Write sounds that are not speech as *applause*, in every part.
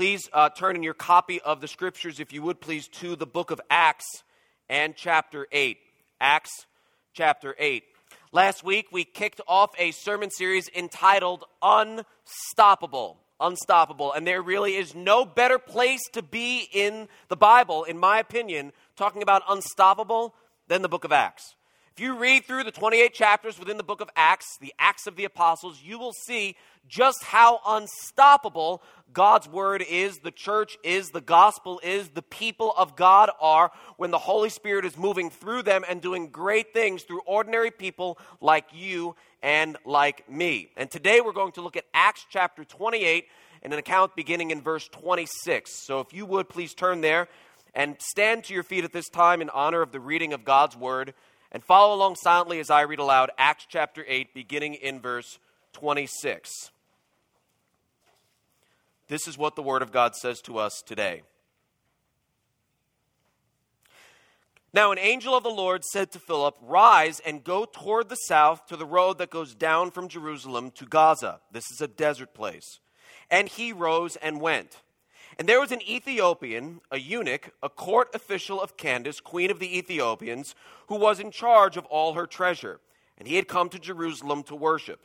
Please uh, turn in your copy of the scriptures, if you would please, to the book of Acts and chapter 8. Acts chapter 8. Last week, we kicked off a sermon series entitled Unstoppable. Unstoppable. And there really is no better place to be in the Bible, in my opinion, talking about unstoppable than the book of Acts. If you read through the 28 chapters within the book of Acts, the Acts of the Apostles, you will see just how unstoppable God's word is, the church is, the gospel is, the people of God are when the Holy Spirit is moving through them and doing great things through ordinary people like you and like me. And today we're going to look at Acts chapter 28 and an account beginning in verse 26. So if you would please turn there and stand to your feet at this time in honor of the reading of God's word and follow along silently as I read aloud Acts chapter 8 beginning in verse 26. This is what the Word of God says to us today. Now, an angel of the Lord said to Philip, Rise and go toward the south to the road that goes down from Jerusalem to Gaza. This is a desert place. And he rose and went. And there was an Ethiopian, a eunuch, a court official of Candace, queen of the Ethiopians, who was in charge of all her treasure. And he had come to Jerusalem to worship,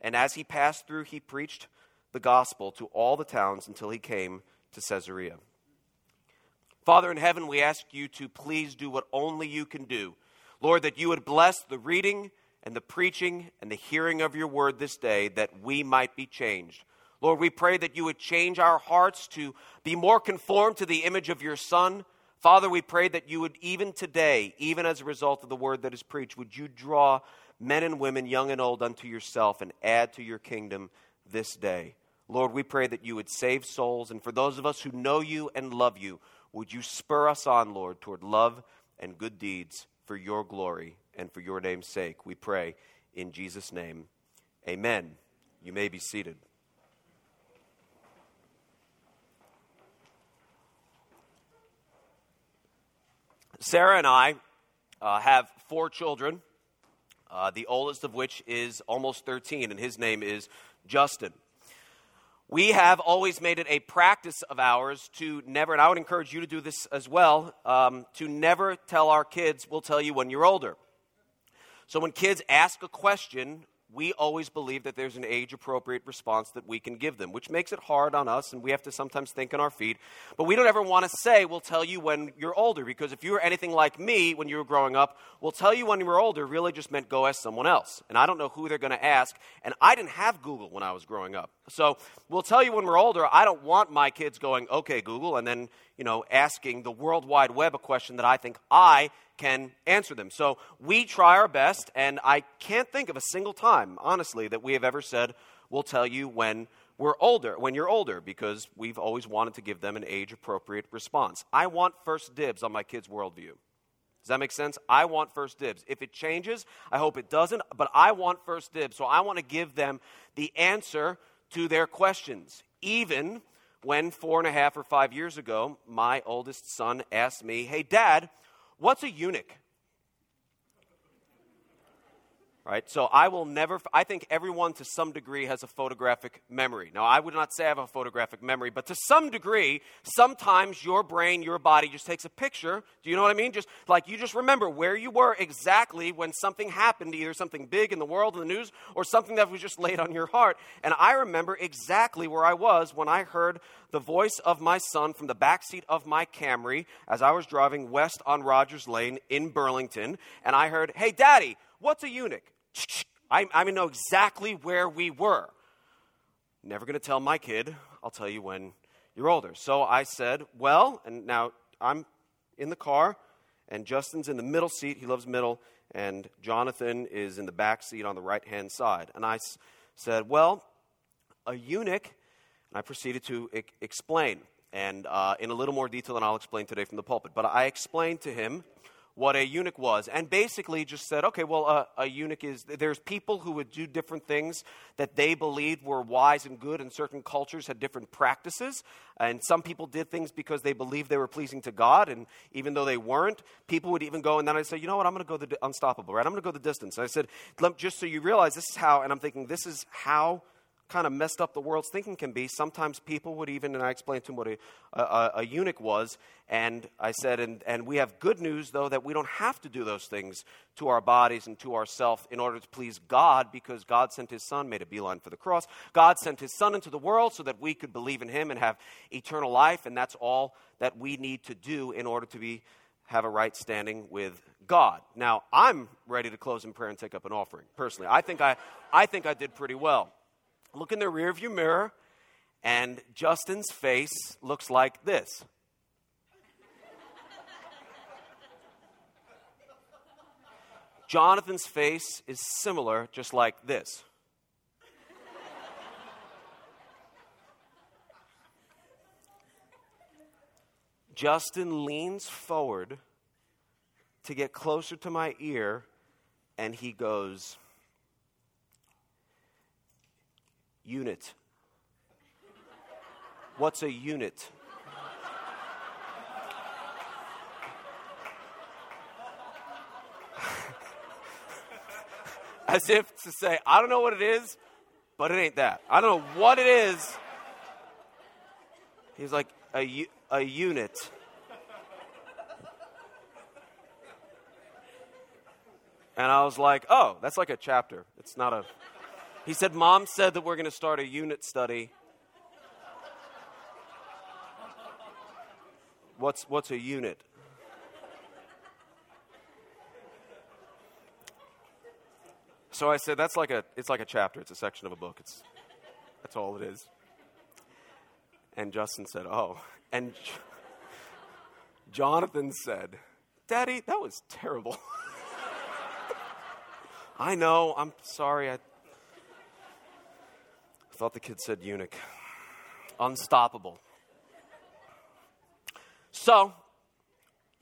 and as he passed through, he preached the gospel to all the towns until he came to Caesarea. Father in heaven, we ask you to please do what only you can do. Lord, that you would bless the reading and the preaching and the hearing of your word this day, that we might be changed. Lord, we pray that you would change our hearts to be more conformed to the image of your Son. Father, we pray that you would, even today, even as a result of the word that is preached, would you draw men and women, young and old, unto yourself and add to your kingdom this day. Lord, we pray that you would save souls. And for those of us who know you and love you, would you spur us on, Lord, toward love and good deeds for your glory and for your name's sake? We pray in Jesus' name. Amen. You may be seated. Sarah and I uh, have four children, uh, the oldest of which is almost 13, and his name is Justin. We have always made it a practice of ours to never, and I would encourage you to do this as well, um, to never tell our kids, we'll tell you when you're older. So when kids ask a question, we always believe that there's an age appropriate response that we can give them, which makes it hard on us, and we have to sometimes think on our feet. But we don't ever want to say, we'll tell you when you're older, because if you were anything like me when you were growing up, we'll tell you when you were older really just meant go ask someone else. And I don't know who they're going to ask, and I didn't have Google when I was growing up. So we'll tell you when we're older. I don't want my kids going, okay, Google, and then, you know, asking the World Wide Web a question that I think I can answer them. So we try our best, and I can't think of a single time, honestly, that we have ever said, we'll tell you when we're older, when you're older, because we've always wanted to give them an age appropriate response. I want first dibs on my kids' worldview. Does that make sense? I want first dibs. If it changes, I hope it doesn't, but I want first dibs. So I want to give them the answer to their questions, even when four and a half or five years ago, my oldest son asked me, Hey, Dad, What's a eunuch? right? So I will never, I think everyone to some degree has a photographic memory. Now, I would not say I have a photographic memory, but to some degree, sometimes your brain, your body just takes a picture. Do you know what I mean? Just like you just remember where you were exactly when something happened, either something big in the world, in the news, or something that was just *laughs* laid on your heart. And I remember exactly where I was when I heard the voice of my son from the back seat of my Camry as I was driving west on Rogers Lane in Burlington. And I heard, Hey, daddy, What's a eunuch? I, I know exactly where we were. Never going to tell my kid. I'll tell you when you're older. So I said, Well, and now I'm in the car, and Justin's in the middle seat. He loves middle, and Jonathan is in the back seat on the right hand side. And I s- said, Well, a eunuch, and I proceeded to I- explain, and uh, in a little more detail than I'll explain today from the pulpit. But I explained to him what a eunuch was and basically just said okay well uh, a eunuch is there's people who would do different things that they believed were wise and good and certain cultures had different practices. And some people did things because they believed they were pleasing to god. And even though they weren't people would even go and then i'd say you know what? I'm going to go the unstoppable right? I'm going to go the distance. And i said just so you realize this is how and i'm thinking this is how kind of messed up the world's thinking can be, sometimes people would even, and I explained to him what a, a, a, eunuch was, and I said, and, and we have good news, though, that we don't have to do those things to our bodies and to ourself in order to please God, because God sent His Son, made a beeline for the cross. God sent His Son into the world so that we could believe in Him and have eternal life, and that's all that we need to do in order to be have a right standing with God. Now, I'm ready to close in prayer and take up an offering, personally. I think I, I, think I did pretty well look in the rearview mirror, and Justin's face looks like this. Jonathan's face is similar, just like this. Justin leans forward to get closer to my ear, and he goes, Unit. What's a unit? *laughs* As if to say, I don't know what it is, but it ain't that. I don't know what it is. He's like, a, a unit. And I was like, oh, that's like a chapter. It's not a. He said, Mom said that we're going to start a unit study. What's, what's a unit? So I said, that's like a, it's like a chapter. It's a section of a book. It's, that's all it is. And Justin said, oh. And Jonathan said, Daddy, that was terrible. *laughs* I know. I'm sorry. I, thought the kid said eunuch. Unstoppable. So,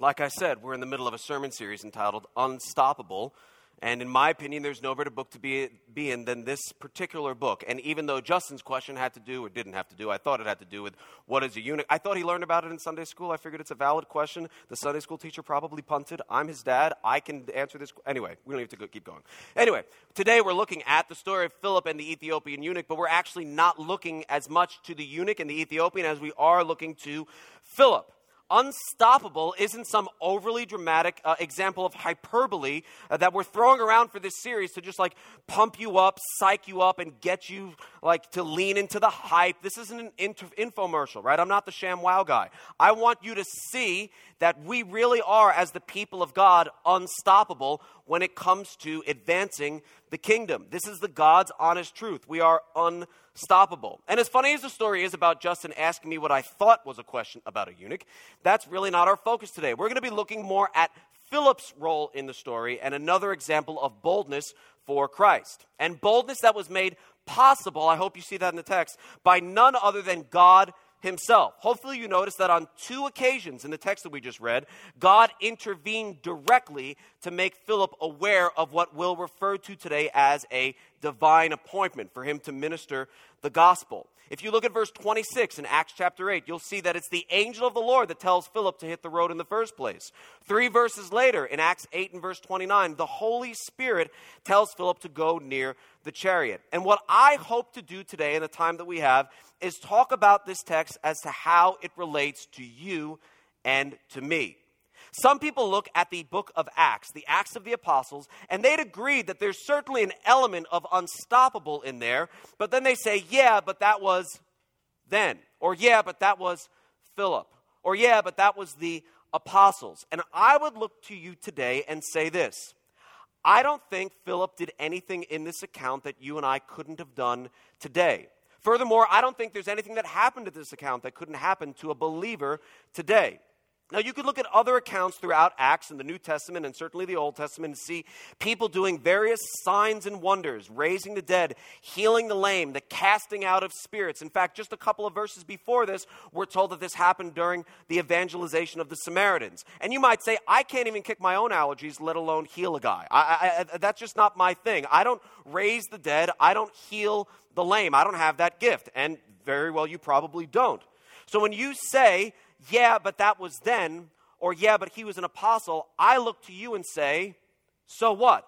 like I said, we're in the middle of a sermon series entitled Unstoppable. And in my opinion, there's no better book to be, be in than this particular book. And even though Justin's question had to do, or didn't have to do, I thought it had to do with what is a eunuch. I thought he learned about it in Sunday school. I figured it's a valid question. The Sunday school teacher probably punted. I'm his dad. I can answer this. Anyway, we don't have to go, keep going. Anyway, today we're looking at the story of Philip and the Ethiopian eunuch, but we're actually not looking as much to the eunuch and the Ethiopian as we are looking to Philip. Unstoppable isn't some overly dramatic uh, example of hyperbole uh, that we're throwing around for this series to just like pump you up, psych you up, and get you like to lean into the hype. This isn't an inter- infomercial, right? I'm not the ShamWow guy. I want you to see that we really are, as the people of God, unstoppable when it comes to advancing the kingdom. This is the God's honest truth. We are unstoppable. And as funny as the story is about Justin asking me what I thought was a question about a eunuch, that's really not our focus today. We're going to be looking more at Philip's role in the story and another example of boldness for Christ. And boldness that was made possible, I hope you see that in the text, by none other than God himself. Hopefully, you notice that on two occasions in the text that we just read, God intervened directly to make Philip aware of what we'll refer to today as a divine appointment for him to minister the gospel. If you look at verse 26 in Acts chapter 8, you'll see that it's the angel of the Lord that tells Philip to hit the road in the first place. Three verses later, in Acts 8 and verse 29, the Holy Spirit tells Philip to go near the chariot. And what I hope to do today in the time that we have is talk about this text as to how it relates to you and to me. Some people look at the book of Acts, the Acts of the Apostles, and they'd agree that there's certainly an element of unstoppable in there, but then they say, yeah, but that was then. Or, yeah, but that was Philip. Or, yeah, but that was the apostles. And I would look to you today and say this I don't think Philip did anything in this account that you and I couldn't have done today. Furthermore, I don't think there's anything that happened to this account that couldn't happen to a believer today. Now, you could look at other accounts throughout Acts in the New Testament and certainly the Old Testament and see people doing various signs and wonders, raising the dead, healing the lame, the casting out of spirits. In fact, just a couple of verses before this, we're told that this happened during the evangelization of the Samaritans. And you might say, I can't even kick my own allergies, let alone heal a guy. I, I, that's just not my thing. I don't raise the dead, I don't heal the lame. I don't have that gift. And very well, you probably don't. So when you say, yeah, but that was then, or yeah, but he was an apostle, I look to you and say, so what?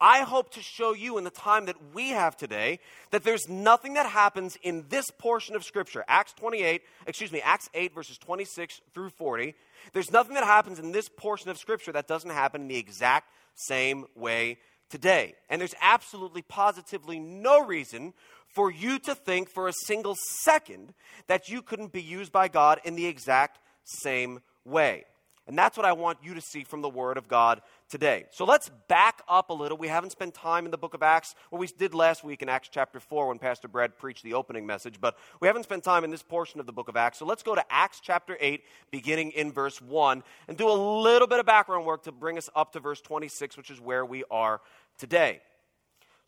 I hope to show you in the time that we have today that there's nothing that happens in this portion of Scripture, Acts 28, excuse me, Acts 8, verses 26 through 40. There's nothing that happens in this portion of Scripture that doesn't happen in the exact same way today. And there's absolutely, positively no reason for you to think for a single second that you couldn't be used by God in the exact same way. And that's what I want you to see from the Word of God today. So let's back up a little. We haven't spent time in the book of Acts. Well, we did last week in Acts chapter 4 when Pastor Brad preached the opening message, but we haven't spent time in this portion of the book of Acts. So let's go to Acts chapter 8, beginning in verse 1, and do a little bit of background work to bring us up to verse 26, which is where we are today.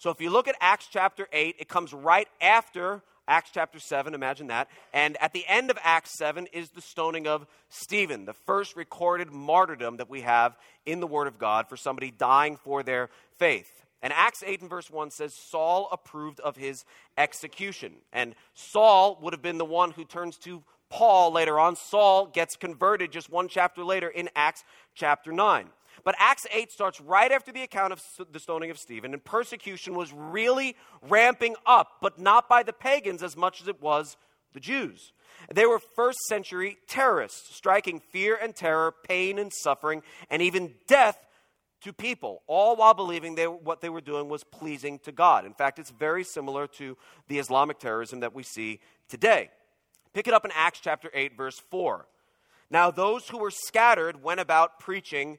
So if you look at Acts chapter 8, it comes right after Acts chapter 7, imagine that. And at the end of Acts 7 is the stoning of Stephen, the first recorded martyrdom that we have in the Word of God for somebody dying for their faith. And Acts 8 and verse 1 says Saul approved of his execution. And Saul would have been the one who turns to Paul later on. Saul gets converted just one chapter later in Acts chapter 9. But Acts 8 starts right after the account of the stoning of Stephen, and persecution was really ramping up, but not by the pagans as much as it was the Jews. They were first century terrorists, striking fear and terror, pain and suffering, and even death to people, all while believing they, what they were doing was pleasing to God. In fact, it's very similar to the Islamic terrorism that we see today. Pick it up in Acts chapter 8, verse 4. Now, those who were scattered went about preaching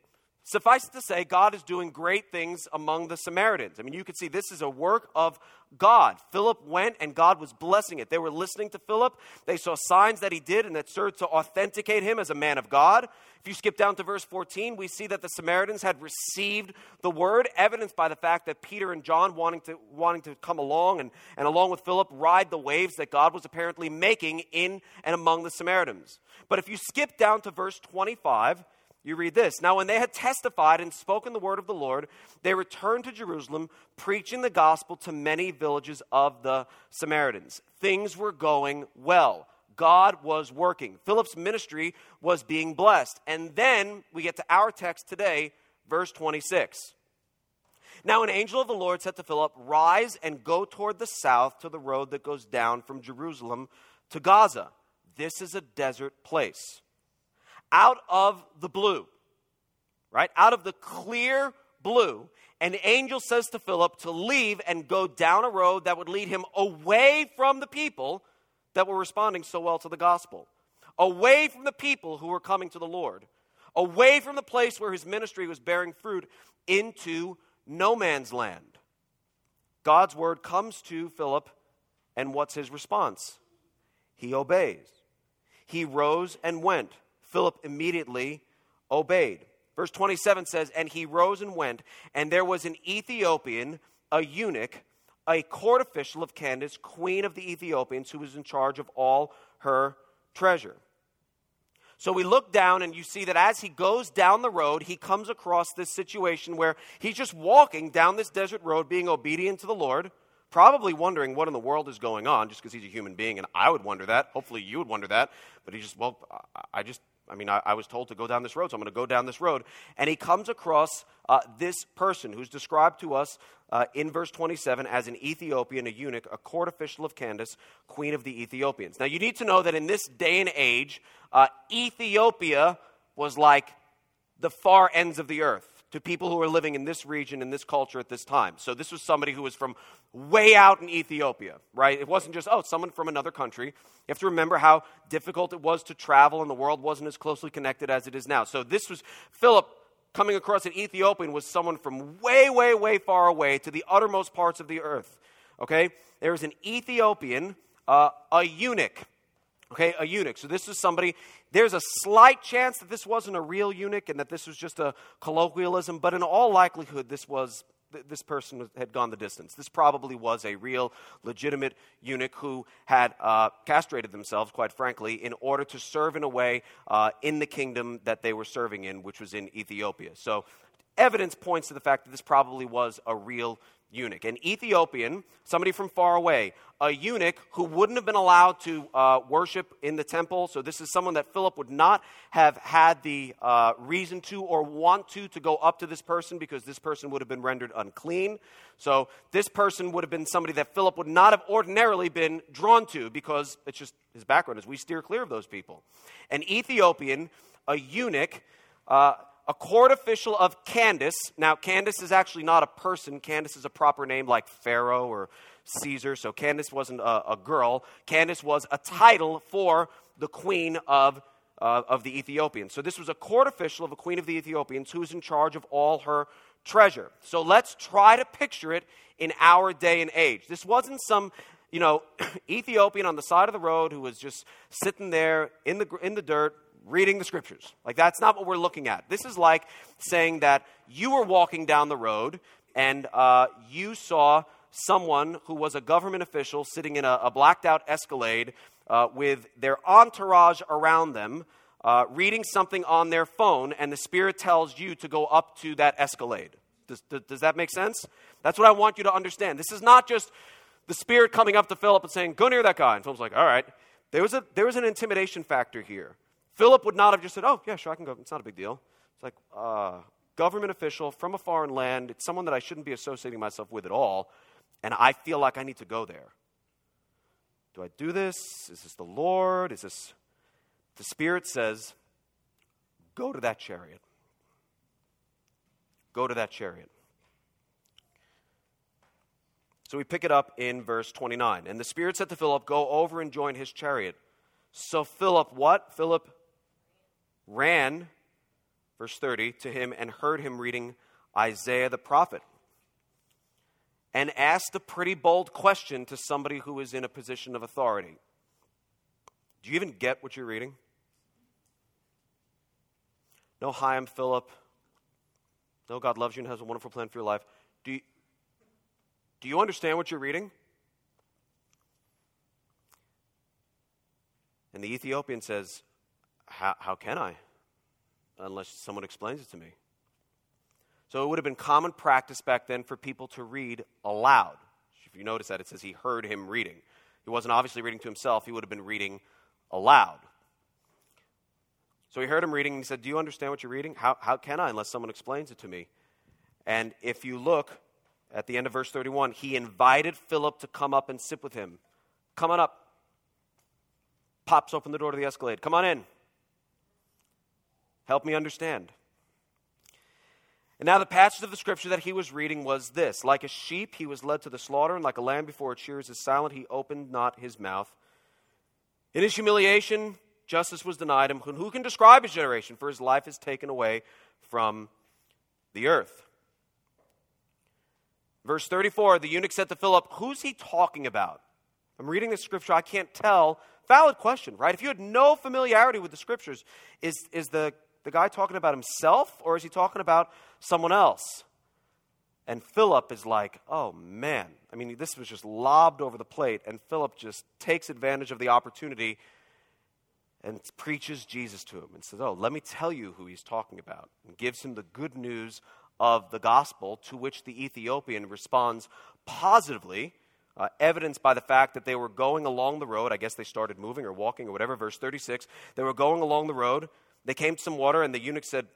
Suffice it to say, God is doing great things among the Samaritans. I mean, you can see this is a work of God. Philip went and God was blessing it. They were listening to Philip. They saw signs that he did and that served to authenticate him as a man of God. If you skip down to verse 14, we see that the Samaritans had received the word, evidenced by the fact that Peter and John wanting to, wanting to come along and, and along with Philip ride the waves that God was apparently making in and among the Samaritans. But if you skip down to verse 25, you read this Now, when they had testified and spoken the word of the Lord, they returned to Jerusalem, preaching the gospel to many villages of the Samaritans. Things were going well. God was working. Philip's ministry was being blessed. And then we get to our text today, verse 26. Now, an angel of the Lord said to Philip, Rise and go toward the south to the road that goes down from Jerusalem to Gaza. This is a desert place out of the blue, right? Out of the clear blue, an angel says to Philip to leave and go down a road that would lead him away from the people that were responding so well to the gospel, away from the people who were coming to the Lord, away from the place where his ministry was bearing fruit into no man's land. God's word comes to Philip, and what's his response? He obeys. He rose and went. Philip immediately obeyed. Verse 27 says, And he rose and went, and there was an Ethiopian, a eunuch, a court official of Candace, queen of the Ethiopians, who was in charge of all her treasure. So we look down, and you see that as he goes down the road, he comes across this situation where he's just walking down this desert road, being obedient to the Lord, probably wondering what in the world is going on, just because he's a human being, and I would wonder that. Hopefully, you would wonder that. But he just, well, I just I mean, I, I, was told to go down this road, so I'm going to go down this road. And he comes across uh, this person who's described to us uh, in verse 27 as an Ethiopian, a eunuch, a court official of Candace, queen of the Ethiopians. Now, you need to know that in this day and age, uh, Ethiopia was like the far ends of the earth to people who are living in this region, in this culture at this time. So this was somebody who was from way out in Ethiopia, right? It wasn't just, oh, someone from another country. You have to remember how difficult it was to travel, and the world wasn't as closely connected as it is now. So this was Philip coming across an Ethiopian was someone from way, way, way far away to the uttermost parts of the earth. Okay? There was an Ethiopian, uh, a eunuch. Okay, a eunuch. So this is somebody, there's a slight chance that this wasn't a real eunuch and that this was just a colloquialism, but in all likelihood, this was this person had gone the distance. This probably was a real, legitimate eunuch who had uh, castrated themselves, quite frankly, in order to serve in a way uh, in the kingdom that they were serving in, which was in Ethiopia. So, evidence points to the fact that this probably was a real eunuch, an Ethiopian, somebody from far away, a eunuch who wouldn't have been allowed to uh, worship in the temple. So, this is someone that Philip would not have had the uh, reason to or want to to go up to this person because this person would have been rendered unclean. So, this person would have been somebody that Philip would not have ordinarily been drawn to because it's just his background is we steer clear of those people. An Ethiopian, a eunuch, uh, a court official of Candace. Now, Candace is actually not a person. Candace is a proper name like Pharaoh or Caesar. So Candace wasn't a, a girl. Candace was a title for the queen of, uh, of the Ethiopians. So this was a court official of a queen of the Ethiopians who was in charge of all her treasure. So let's try to picture it in our day and age. This wasn't some you know, *clears throat* Ethiopian on the side of the road who was just sitting there in the, in the dirt, reading the scriptures. Like, that's not what we're looking at. This is like saying that you were walking down the road and uh, you saw someone who was a government official sitting in a, a blacked out escalade uh, with their entourage around them. Uh, reading something on their phone, and the Spirit tells you to go up to that escalade. Does, does, does that make sense? That's what I want you to understand. This is not just the Spirit coming up to Philip and saying, Go near that guy. And Philip's like, All right. There was, a, there was an intimidation factor here. Philip would not have just said, Oh, yeah, sure, I can go. It's not a big deal. It's like, uh, government official from a foreign land. It's someone that I shouldn't be associating myself with at all. And I feel like I need to go there. Do I do this? Is this the Lord? Is this. The Spirit says, Go to that chariot. Go to that chariot. So we pick it up in verse 29. And the Spirit said to Philip, Go over and join his chariot. So Philip, what? Philip ran, verse 30, to him and heard him reading Isaiah the prophet and asked a pretty bold question to somebody who is in a position of authority. Do you even get what you're reading? No, hi, I'm Philip. No, God loves you and has a wonderful plan for your life. Do you, do you understand what you're reading? And the Ethiopian says, how, how can I? Unless someone explains it to me. So it would have been common practice back then for people to read aloud. If you notice that, it says he heard him reading. He wasn't obviously reading to himself, he would have been reading aloud. So he heard him reading and he said, Do you understand what you're reading? How, how can I unless someone explains it to me? And if you look at the end of verse 31, he invited Philip to come up and sit with him. Come on up. Pops open the door to the escalade. Come on in. Help me understand. And now the passage of the scripture that he was reading was this Like a sheep, he was led to the slaughter, and like a lamb before its shears is silent, he opened not his mouth. In his humiliation, justice was denied him. Who can describe his generation? For his life is taken away from the earth. Verse 34 the eunuch said to Philip, Who's he talking about? I'm reading the scripture, I can't tell. Valid question, right? If you had no familiarity with the scriptures, is, is the the guy talking about himself or is he talking about someone else? And Philip is like, oh man. I mean, this was just lobbed over the plate, and Philip just takes advantage of the opportunity and preaches Jesus to him and says, Oh, let me tell you who he's talking about, and gives him the good news of the gospel, to which the Ethiopian responds positively, uh, evidenced by the fact that they were going along the road. I guess they started moving or walking or whatever. Verse 36 they were going along the road. They came to some water, and the eunuch said,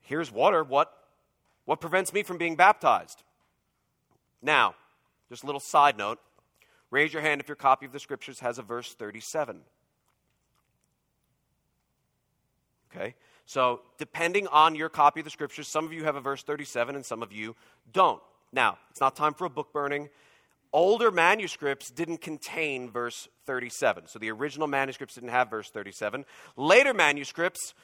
Here's water. What, what prevents me from being baptized? Now, just a little side note raise your hand if your copy of the scriptures has a verse 37. Okay? So, depending on your copy of the scriptures, some of you have a verse 37 and some of you don't. Now, it's not time for a book burning. Older manuscripts didn't contain verse 37. So the original manuscripts didn't have verse 37. Later manuscripts,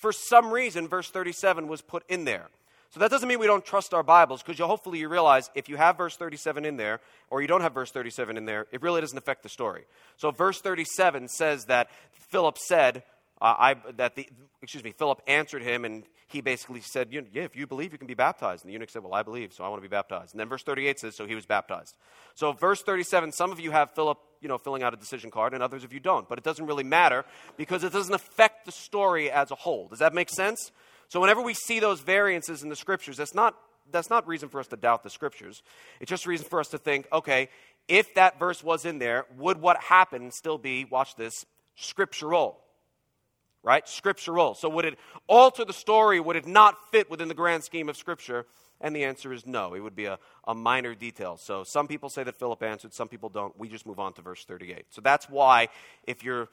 for some reason, verse 37 was put in there. So that doesn't mean we don't trust our Bibles, because hopefully you realize if you have verse 37 in there, or you don't have verse 37 in there, it really doesn't affect the story. So verse 37 says that Philip said, uh, I, that the, excuse me, Philip answered him, and he basically said, Yeah, if you believe, you can be baptized. And the eunuch said, Well, I believe, so I want to be baptized. And then verse 38 says, So he was baptized. So, verse 37, some of you have Philip, you know, filling out a decision card, and others of you don't. But it doesn't really matter because it doesn't affect the story as a whole. Does that make sense? So, whenever we see those variances in the scriptures, that's not, that's not reason for us to doubt the scriptures. It's just reason for us to think, okay, if that verse was in there, would what happened still be, watch this, scriptural? Right? Scriptural. So would it alter the story? Would it not fit within the grand scheme of Scripture? And the answer is no. It would be a, a minor detail. So some people say that Philip answered, some people don't. We just move on to verse 38. So that's why, if you're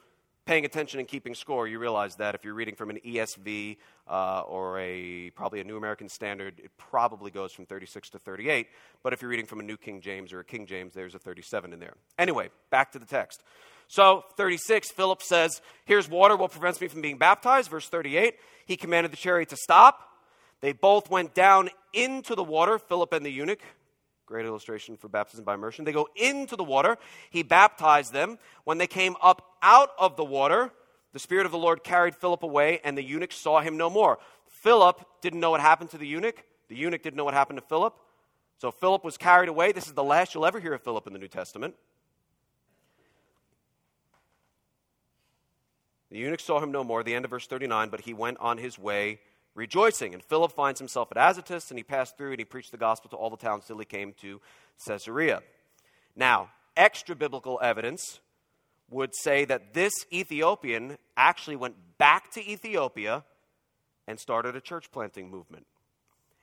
paying attention and keeping score, you realize that if you're reading from an ESV uh, or a probably a New American Standard, it probably goes from 36 to 38. But if you're reading from a New King James or a King James, there's a 37 in there. Anyway, back to the text. So, 36, Philip says, Here's water. What prevents me from being baptized? Verse 38, he commanded the chariot to stop. They both went down into the water, Philip and the eunuch. Great illustration for baptism by immersion. They go into the water. He baptized them. When they came up out of the water, the Spirit of the Lord carried Philip away, and the eunuch saw him no more. Philip didn't know what happened to the eunuch. The eunuch didn't know what happened to Philip. So Philip was carried away. This is the last you'll ever hear of Philip in the New Testament. The eunuch saw him no more, the end of verse 39, but he went on his way rejoicing. And Philip finds himself at Azotus, and he passed through and he preached the gospel to all the towns till he came to Caesarea. Now, extra biblical evidence would say that this Ethiopian actually went back to Ethiopia and started a church planting movement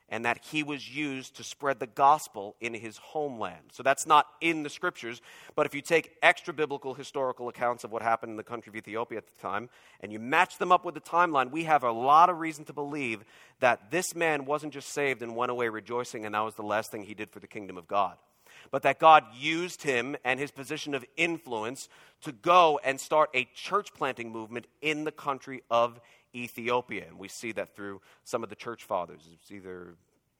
and that he was used to spread the gospel in his homeland. So that's not in the scriptures, but if you take extra biblical historical accounts of what happened in the country of Ethiopia at the time and you match them up with the timeline, we have a lot of reason to believe that this man wasn't just saved and went away rejoicing and that was the last thing he did for the kingdom of God. But that God used him and his position of influence to go and start a church planting movement in the country of Ethiopia. And we see that through some of the church fathers. It's either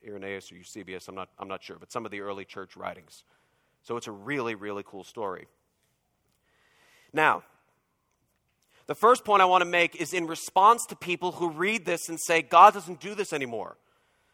Irenaeus or Eusebius, I'm not, I'm not sure, but some of the early church writings. So it's a really, really cool story. Now, the first point I want to make is in response to people who read this and say, God doesn't do this anymore.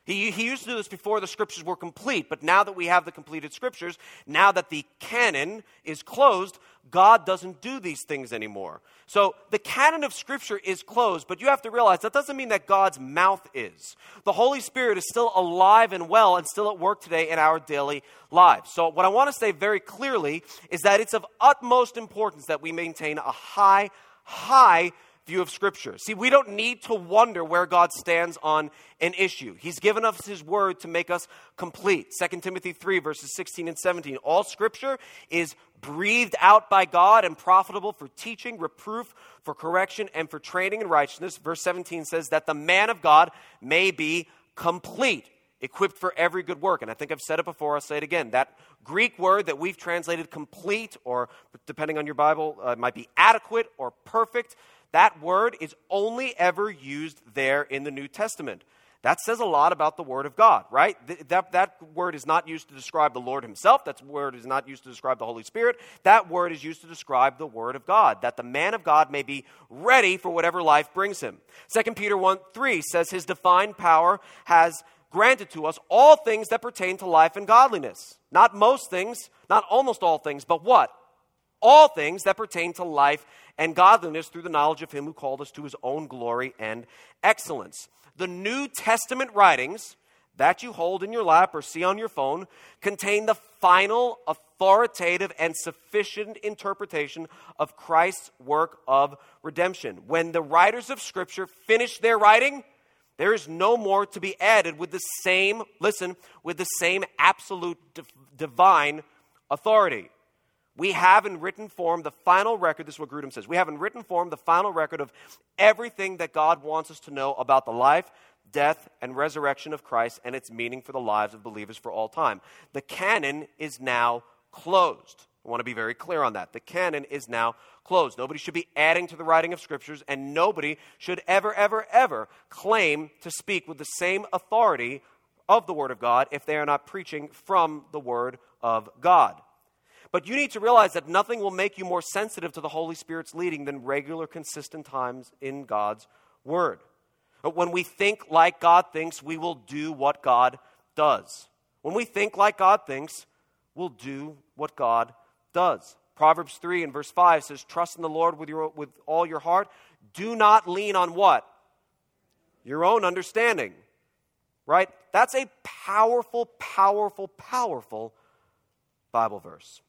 He, he used to do this before the scriptures were complete, but now that we have the completed scriptures, now that the canon is closed, God doesn't do these things anymore. So the canon of scripture is closed, but you have to realize that doesn't mean that God's mouth is. The Holy Spirit is still alive and well and still at work today in our daily lives. So what I want to say very clearly is that it's of utmost importance that we maintain a high, high view of Scripture. See, we don't need to wonder where God stands on an issue. He's given us His Word to make us complete. 2 Timothy 3, verses 16 and 17. All Scripture is breathed out by God and profitable for teaching, reproof, for correction, and for training in righteousness. Verse 17 says that the man of God may be complete equipped for every good work. And I think I've said it before, I'll say it again. That Greek word that we've translated complete, or depending on your Bible, uh, might be adequate or perfect. That word is only ever used there in the New Testament. That says a lot about the Word of God, right? That, that word is not used to describe the Lord Himself. That word is not used to describe the Holy Spirit. That word is used to describe the Word of God, that the man of God may be ready for whatever life brings him. 2 Peter 1 3 says, His divine power has granted to us all things that pertain to life and godliness. Not most things, not almost all things, but what? All things that pertain to life and godliness through the knowledge of Him who called us to His own glory and excellence the New Testament writings that you hold in your lap or see on your phone contain the final, authoritative, and sufficient interpretation of Christ's work of redemption. When the writers of Scripture finish their writing, there is no more to be added with the same, listen, with the same absolute divine authority. We have in written form the final record, this is what Grudem says. We have in written form the final record of everything that God wants us to know about the life, death, and resurrection of Christ and its meaning for the lives of believers for all time. The canon is now closed. I want to be very clear on that. The canon is now closed. Nobody should be adding to the writing of scriptures, and nobody should ever, ever, ever claim to speak with the same authority of the Word of God if they are not preaching from the Word of God. But you need to realize that nothing will make you more sensitive to the Holy Spirit's leading than regular, consistent times in God's Word. But when we think like God thinks, we will do what God does. When we think like God thinks, we'll do what God does. Proverbs 3 and verse 5 says, Trust in the Lord with, your, with all your heart. Do not lean on what? Your own understanding. Right? That's a powerful, powerful, powerful Bible verse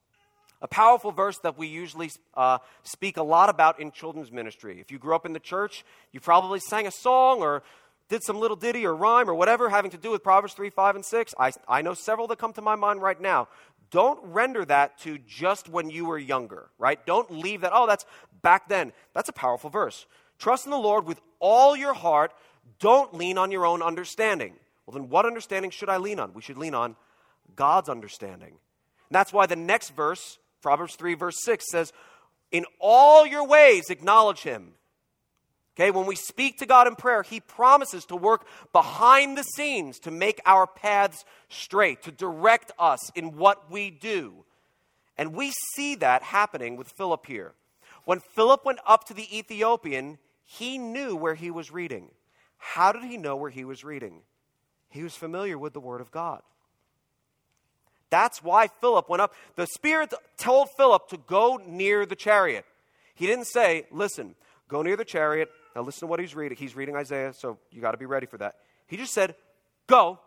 a powerful verse that we usually uh, speak a lot about in children's ministry. If you grew up in the church, you probably sang a song or did some little ditty or rhyme or whatever having to do with Proverbs 3, 5, and 6. I, I know several that come to my mind right now. Don't render that to just when you were younger, right? Don't leave that, oh, that's back then. That's a powerful verse. Trust in the Lord with all your heart. Don't lean on your own understanding. Well, then what understanding should I lean on? We should lean on God's understanding. And that's why the next verse Proverbs 3, verse 6 says, In all your ways acknowledge him. Okay, when we speak to God in prayer, He promises to work behind the scenes to make our paths straight, to direct us in what we do. And we see that happening with Philip here. When Philip went up to the Ethiopian, he knew where he was reading. How did he know where he was reading? He was familiar with the Word of God. That's why Philip went up. The Spirit told Philip to go near the chariot. He didn't say, listen, go near the chariot. Now listen to what he's reading. He's reading Isaiah, so you got to be ready for that. He just said, go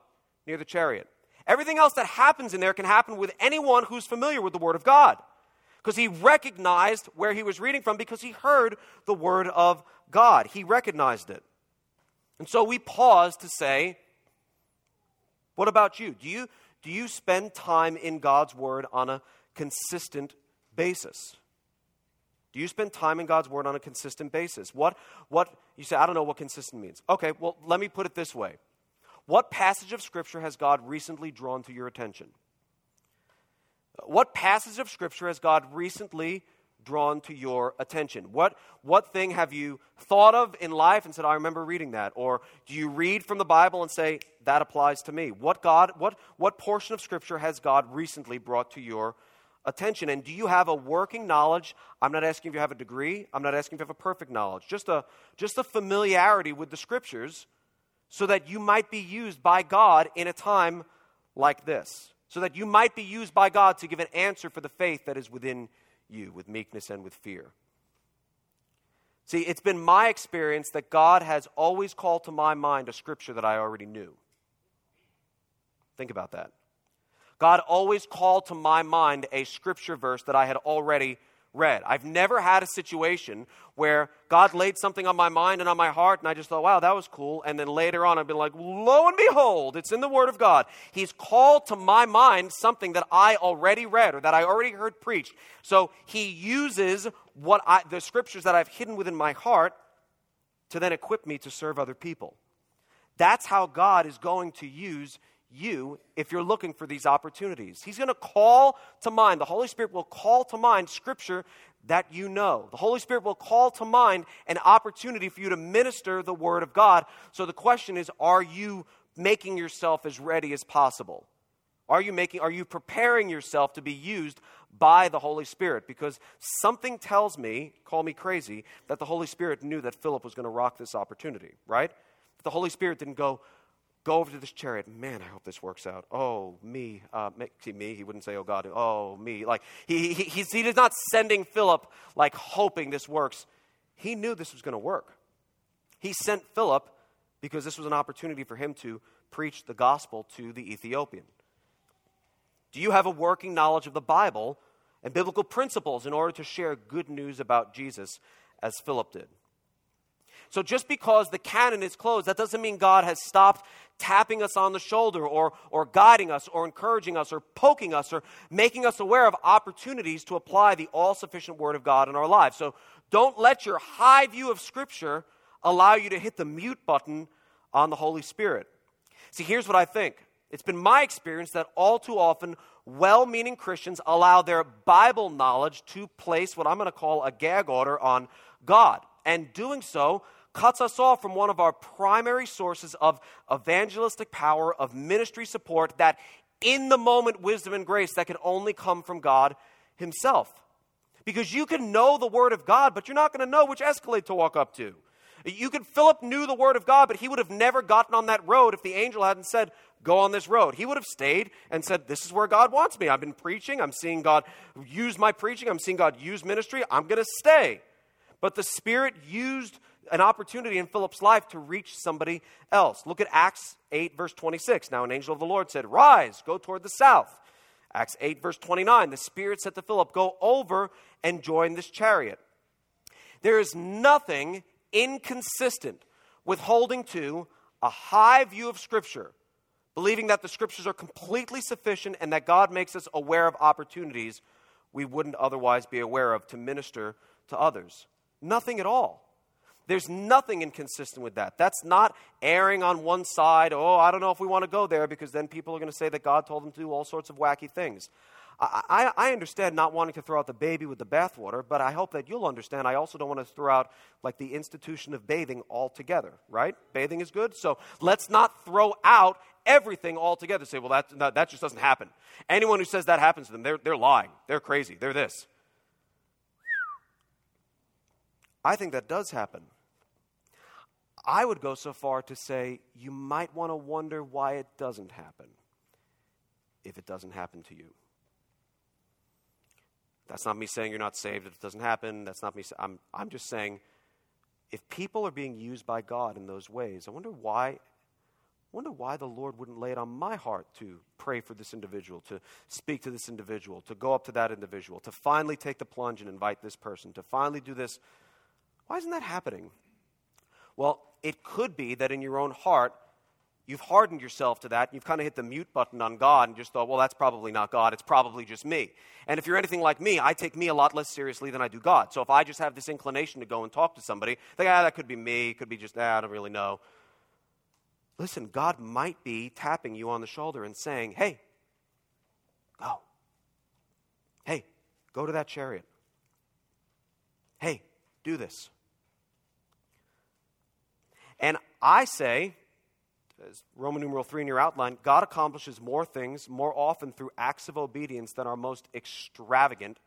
near the chariot. Everything else that happens in there can happen with anyone who's familiar with the Word of God. Because he recognized where he was reading from because he heard the Word of God. He recognized it. And so we pause to say, what about you? Do you do you spend time in God's Word on a consistent basis? Do you spend time in God's Word on a consistent basis? What, what, you say, I don't know what consistent means. Okay, well, let me put it this way. What passage of Scripture has God recently drawn to your attention? What passage of Scripture has God recently drawn to your attention? What, what thing have you thought of in life and said, I remember reading that? Or do you read from the Bible and say, that applies to me? What, God, what, what portion of Scripture has God recently brought to your attention? And do you have a working knowledge? I'm not asking if you have a degree, I'm not asking if you have a perfect knowledge, just a, just a familiarity with the Scriptures so that you might be used by God in a time like this. So that you might be used by God to give an answer for the faith that is within you with meekness and with fear. See, it's been my experience that God has always called to my mind a scripture that I already knew. Think about that. God always called to my mind a scripture verse that I had already read. I've never had a situation where God laid something on my mind and on my heart, and I just thought, wow, that was cool. And then later on, I've been like, lo and behold, it's in the Word of God. He's called to my mind something that I already read or that I already heard preached. So he uses what I, the scriptures that I've hidden within my heart to then equip me to serve other people. That's how God is going to use you if you're looking for these opportunities. He's going to call to mind, the Holy Spirit will call to mind scripture that you know. The Holy Spirit will call to mind an opportunity for you to minister the Word of God. So the question is are you making yourself as ready as possible? Are you making are you preparing yourself to be used by the Holy Spirit? Because something tells me, call me crazy, that the Holy Spirit knew that Philip was going to rock this opportunity, right? The Holy Spirit didn't go, go over to this chariot. Man, I hope this works out. Oh, me. Uh, see, me. He wouldn't say, oh, God. Oh, me. Like, he, he, he's, he is not sending Philip, like, hoping this works. He knew this was going to work. He sent Philip because this was an opportunity for him to preach the gospel to the Ethiopian. Do you have a working knowledge of the Bible and biblical principles in order to share good news about Jesus as Philip did? So just because the canon is closed, that doesn't mean God has stopped tapping us on the shoulder or, or guiding us or encouraging us or poking us or making us aware of opportunities to apply the all sufficient Word of God in our lives. So don't let your high view of Scripture allow you to hit the mute button on the Holy Spirit. See, here's what I think it's been my experience that all too often, well meaning Christians allow their Bible knowledge to place what I'm going to call a gag order on God. And doing so cuts us off from one of our primary sources of evangelistic power, of ministry support, that in the moment wisdom and grace that can only come from God Himself. Because you can know the Word of God, but you're not going to know which escalade to walk up to. You could, Philip knew the Word of God, but he would have never gotten on that road if the angel hadn't said, Go on this road. He would have stayed and said, This is where God wants me. I've been preaching. I'm seeing God use my preaching. I'm seeing God use ministry. I'm going to stay. But the Spirit used an opportunity in Philip's life to reach somebody else. Look at Acts 8, verse 26. Now, an angel of the Lord said, Rise, go toward the south. Acts 8, verse 29. The Spirit said to Philip, Go over and join this chariot. There is nothing inconsistent with holding to a high view of Scripture, believing that the Scriptures are completely sufficient and that God makes us aware of opportunities we wouldn't otherwise be aware of to minister to others. Nothing at all. There's nothing inconsistent with that. That's not erring on one side. Oh, I don't know if we want to go there because then people are going to say that God told them to do all sorts of wacky things. I, I, I, understand not wanting to throw out the baby with the bathwater, but I hope that you'll understand I also don't want to throw out like the institution of bathing altogether, right? Bathing is good, so let's not throw out everything altogether. Say, well, that, that, that just doesn't happen. Anyone who says that happens to them, they're, they're lying. They're crazy. They're this. I think that does happen. I would go so far to say you might want to wonder why it doesn't happen if it doesn't happen to you. That's not me saying you're not saved if it doesn't happen. That's not me. I'm, I'm just saying if people are being used by God in those ways, I wonder why. Wonder why the Lord wouldn't lay it on my heart to pray for this individual, to speak to this individual, to go up to that individual, to finally take the plunge and invite this person, to finally do this why isn't that happening? Well, it could be that in your own heart, you've hardened yourself to that. You've kind of hit the mute button on God and just thought, well, that's probably not God. It's probably just me. And if you're anything like me, I take me a lot less seriously than I do God. So if I just have this inclination to go and talk to somebody, think, ah, that could be me. It could be just, ah, I don't really know. Listen, God might be tapping you on the shoulder and saying, hey, go. Hey, go to that chariot. Hey, do this. And I say, as Roman numeral 3 in your outline, God accomplishes more things more often through acts of obedience than our most extravagant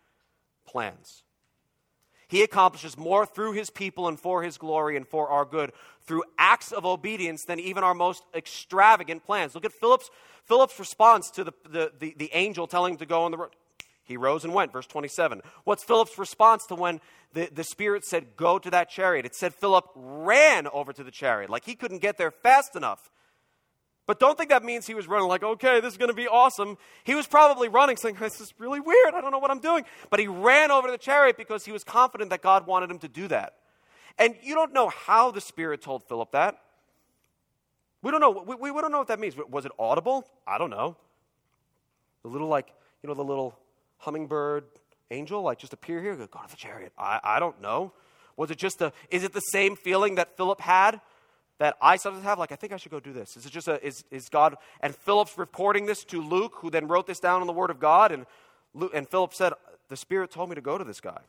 plans. He accomplishes more through his people and for his glory and for our good through acts of obedience than even our most extravagant plans. Look at Philip's, Philip's response to the, the, the, the angel telling him to go on the road. He rose and went, verse 27. What's Philip's response to when the, the Spirit said, Go to that chariot? It said Philip ran over to the chariot, like he couldn't get there fast enough. But don't think that means he was running like, okay, this is going to be awesome. He was probably running saying, this is really weird. I don't know what I'm doing. But he ran over to the chariot because he was confident that God wanted him to do that. And you don't know how the Spirit told Philip that. We don't know. We, we don't know what that means. Was it audible? I don't know. The little, like, you know, the little hummingbird angel like just appear here? Go, go to the chariot. I, I don't know. Was it just a, is it the same feeling that Philip had that I sometimes have? Like, I think I should go do this. Is it just a, is, is God, and Philip's reporting this to Luke, who then wrote this down in the Word of God, and, Luke, and Philip said, the Spirit told me to go to this guy.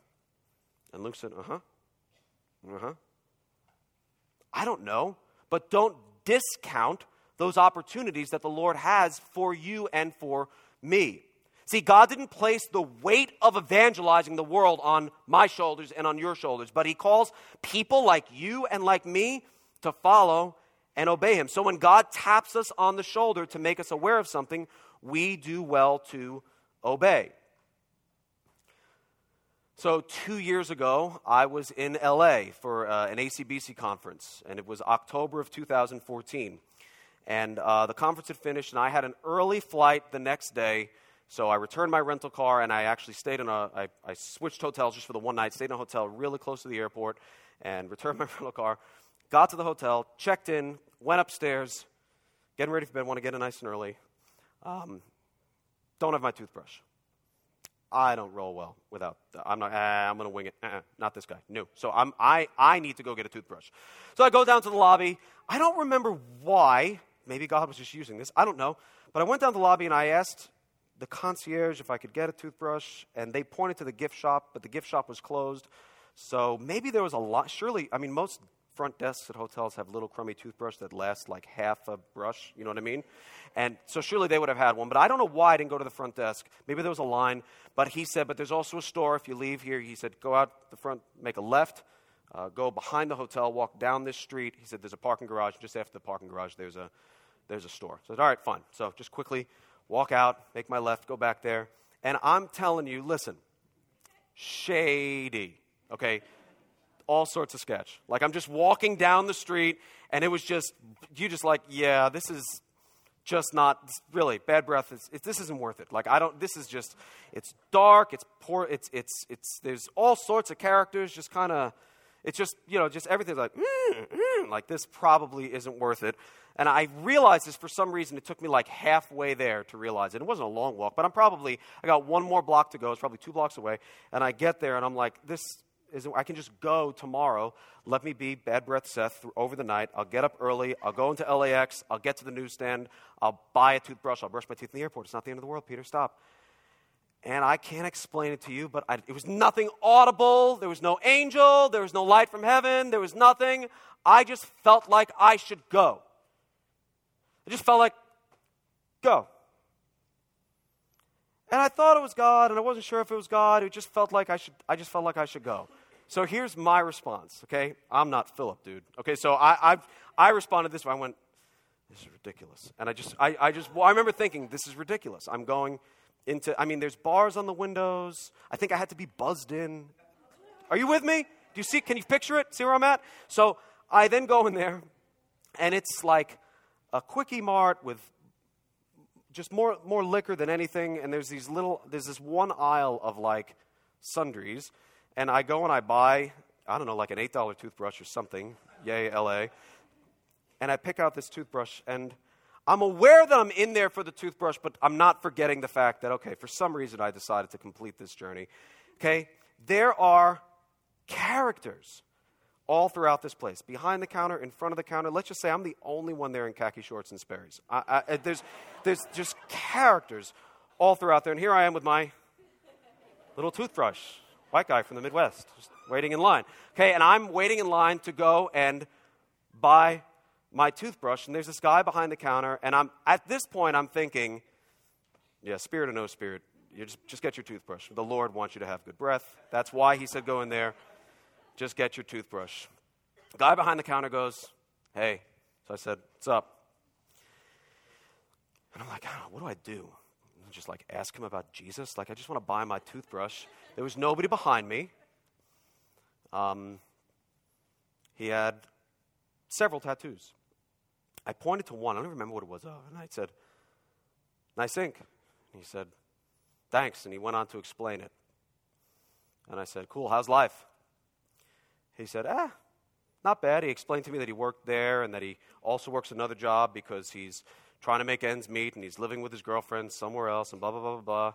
And Luke said, Uh huh. Uh huh. I don't know, but don't discount those opportunities that the Lord has for you and for me. See, God didn't place the weight of evangelizing the world on my shoulders and on your shoulders, but He calls people like you and like me to follow and obey Him. So when God taps us on the shoulder to make us aware of something, we do well to obey. So, two years ago, I was in LA for uh, an ACBC conference, and it was October of 2014. And uh, the conference had finished, and I had an early flight the next day. So I returned my rental car, and I actually stayed in a. I, I switched hotels just for the one night, stayed in a hotel really close to the airport, and *laughs* returned my rental car. Got to the hotel, checked in, went upstairs, getting ready for bed, want to get in nice and early. Um, don't have my toothbrush. I don't roll well without. I'm not. Eh, I'm to wing it. Uh-uh, not this guy. No. So I'm. I. I need to go get a toothbrush. So I go down to the lobby. I don't remember why. Maybe God was just using this. I don't know. But I went down to the lobby and I asked the concierge if I could get a toothbrush, and they pointed to the gift shop, but the gift shop was closed. So maybe there was a lot. Surely, I mean, most front desks at hotels have little crummy toothbrush that lasts like half a brush. You know what I mean? And so surely they would have had one. But I don't know why I didn't go to the front desk. Maybe there was a line. But he said, but there's also a store. If you leave here, he said, go out the front, make a left, uh, go behind the hotel, walk down this street. He said, there's a parking garage. Just after the parking garage, there's a, there's a store. So I said, all right, fine. So just quickly walk out, make my left, go back there. And I'm telling you, listen, shady. Okay? all sorts of sketch. Like I'm just walking down the street and it was just, you just like, yeah, this is just not really bad breath. Is, it, this isn't worth it. Like I don't, this is just, it's dark, it's poor, it's, it's, it's, there's all sorts of characters just kind of, it's just, you know, just everything's like, mm, mm, like this probably isn't worth it. And I realized this for some reason. It took me like halfway there to realize it. It wasn't a long walk, but I'm probably, I got one more block to go. It's probably two blocks away. And I get there and I'm like, this, is I can just go tomorrow. Let me be bad breath Seth over the night. I'll get up early. I'll go into LAX. I'll get to the newsstand. I'll buy a toothbrush. I'll brush my teeth in the airport. It's not the end of the world, Peter. Stop. And I can't explain it to you, but I, it was nothing audible. There was no angel. There was no light from heaven. There was nothing. I just felt like I should go. I just felt like, go. And I thought it was God, and I wasn't sure if it was God. It just felt like I should. I just felt like I should go. So here's my response. Okay, I'm not Philip, dude. Okay, so I I've, I responded this way. I went, "This is ridiculous," and I just I, I just well, I remember thinking, "This is ridiculous." I'm going into. I mean, there's bars on the windows. I think I had to be buzzed in. Are you with me? Do you see? Can you picture it? See where I'm at? So I then go in there, and it's like a quickie mart with just more, more liquor than anything. And there's these little, there's this one aisle of like sundries. And I go and I buy, I don't know, like an $8 toothbrush or something. Yay, LA. And I pick out this toothbrush and I'm aware that I'm in there for the toothbrush, but I'm not forgetting the fact that, okay, for some reason I decided to complete this journey. Okay? There are characters all throughout this place behind the counter, in front of the counter. Let's just say I'm the only one there in khaki shorts and Sperry's. I, I, uh, there's, there's just characters all throughout there. And here I am with my little toothbrush, white guy from the Midwest, just waiting in line. Okay, and I'm waiting in line to go and buy my toothbrush. And there's this guy behind the counter. And I'm, at this point, I'm thinking, yeah, spirit or no spirit, you just, just get your toothbrush. The Lord wants you to have good breath. That's why He said go in there just get your toothbrush. Guy behind the counter goes, Hey. So I said, What's up? And I'm like, oh, What do I do? And just like ask him about Jesus. Like, I just want to buy my toothbrush. There was nobody behind me. Um, he had several tattoos. I pointed to one. I don't even remember what it was. Oh, and I said, Nice ink. And he said, Thanks. And he went on to explain it. And I said, Cool, how's life? He said, Ah, not bad. He explained to me that he worked there and that he also works another job because he's trying to make ends meet and he's living with his girlfriend somewhere else and blah, blah, blah, blah, blah.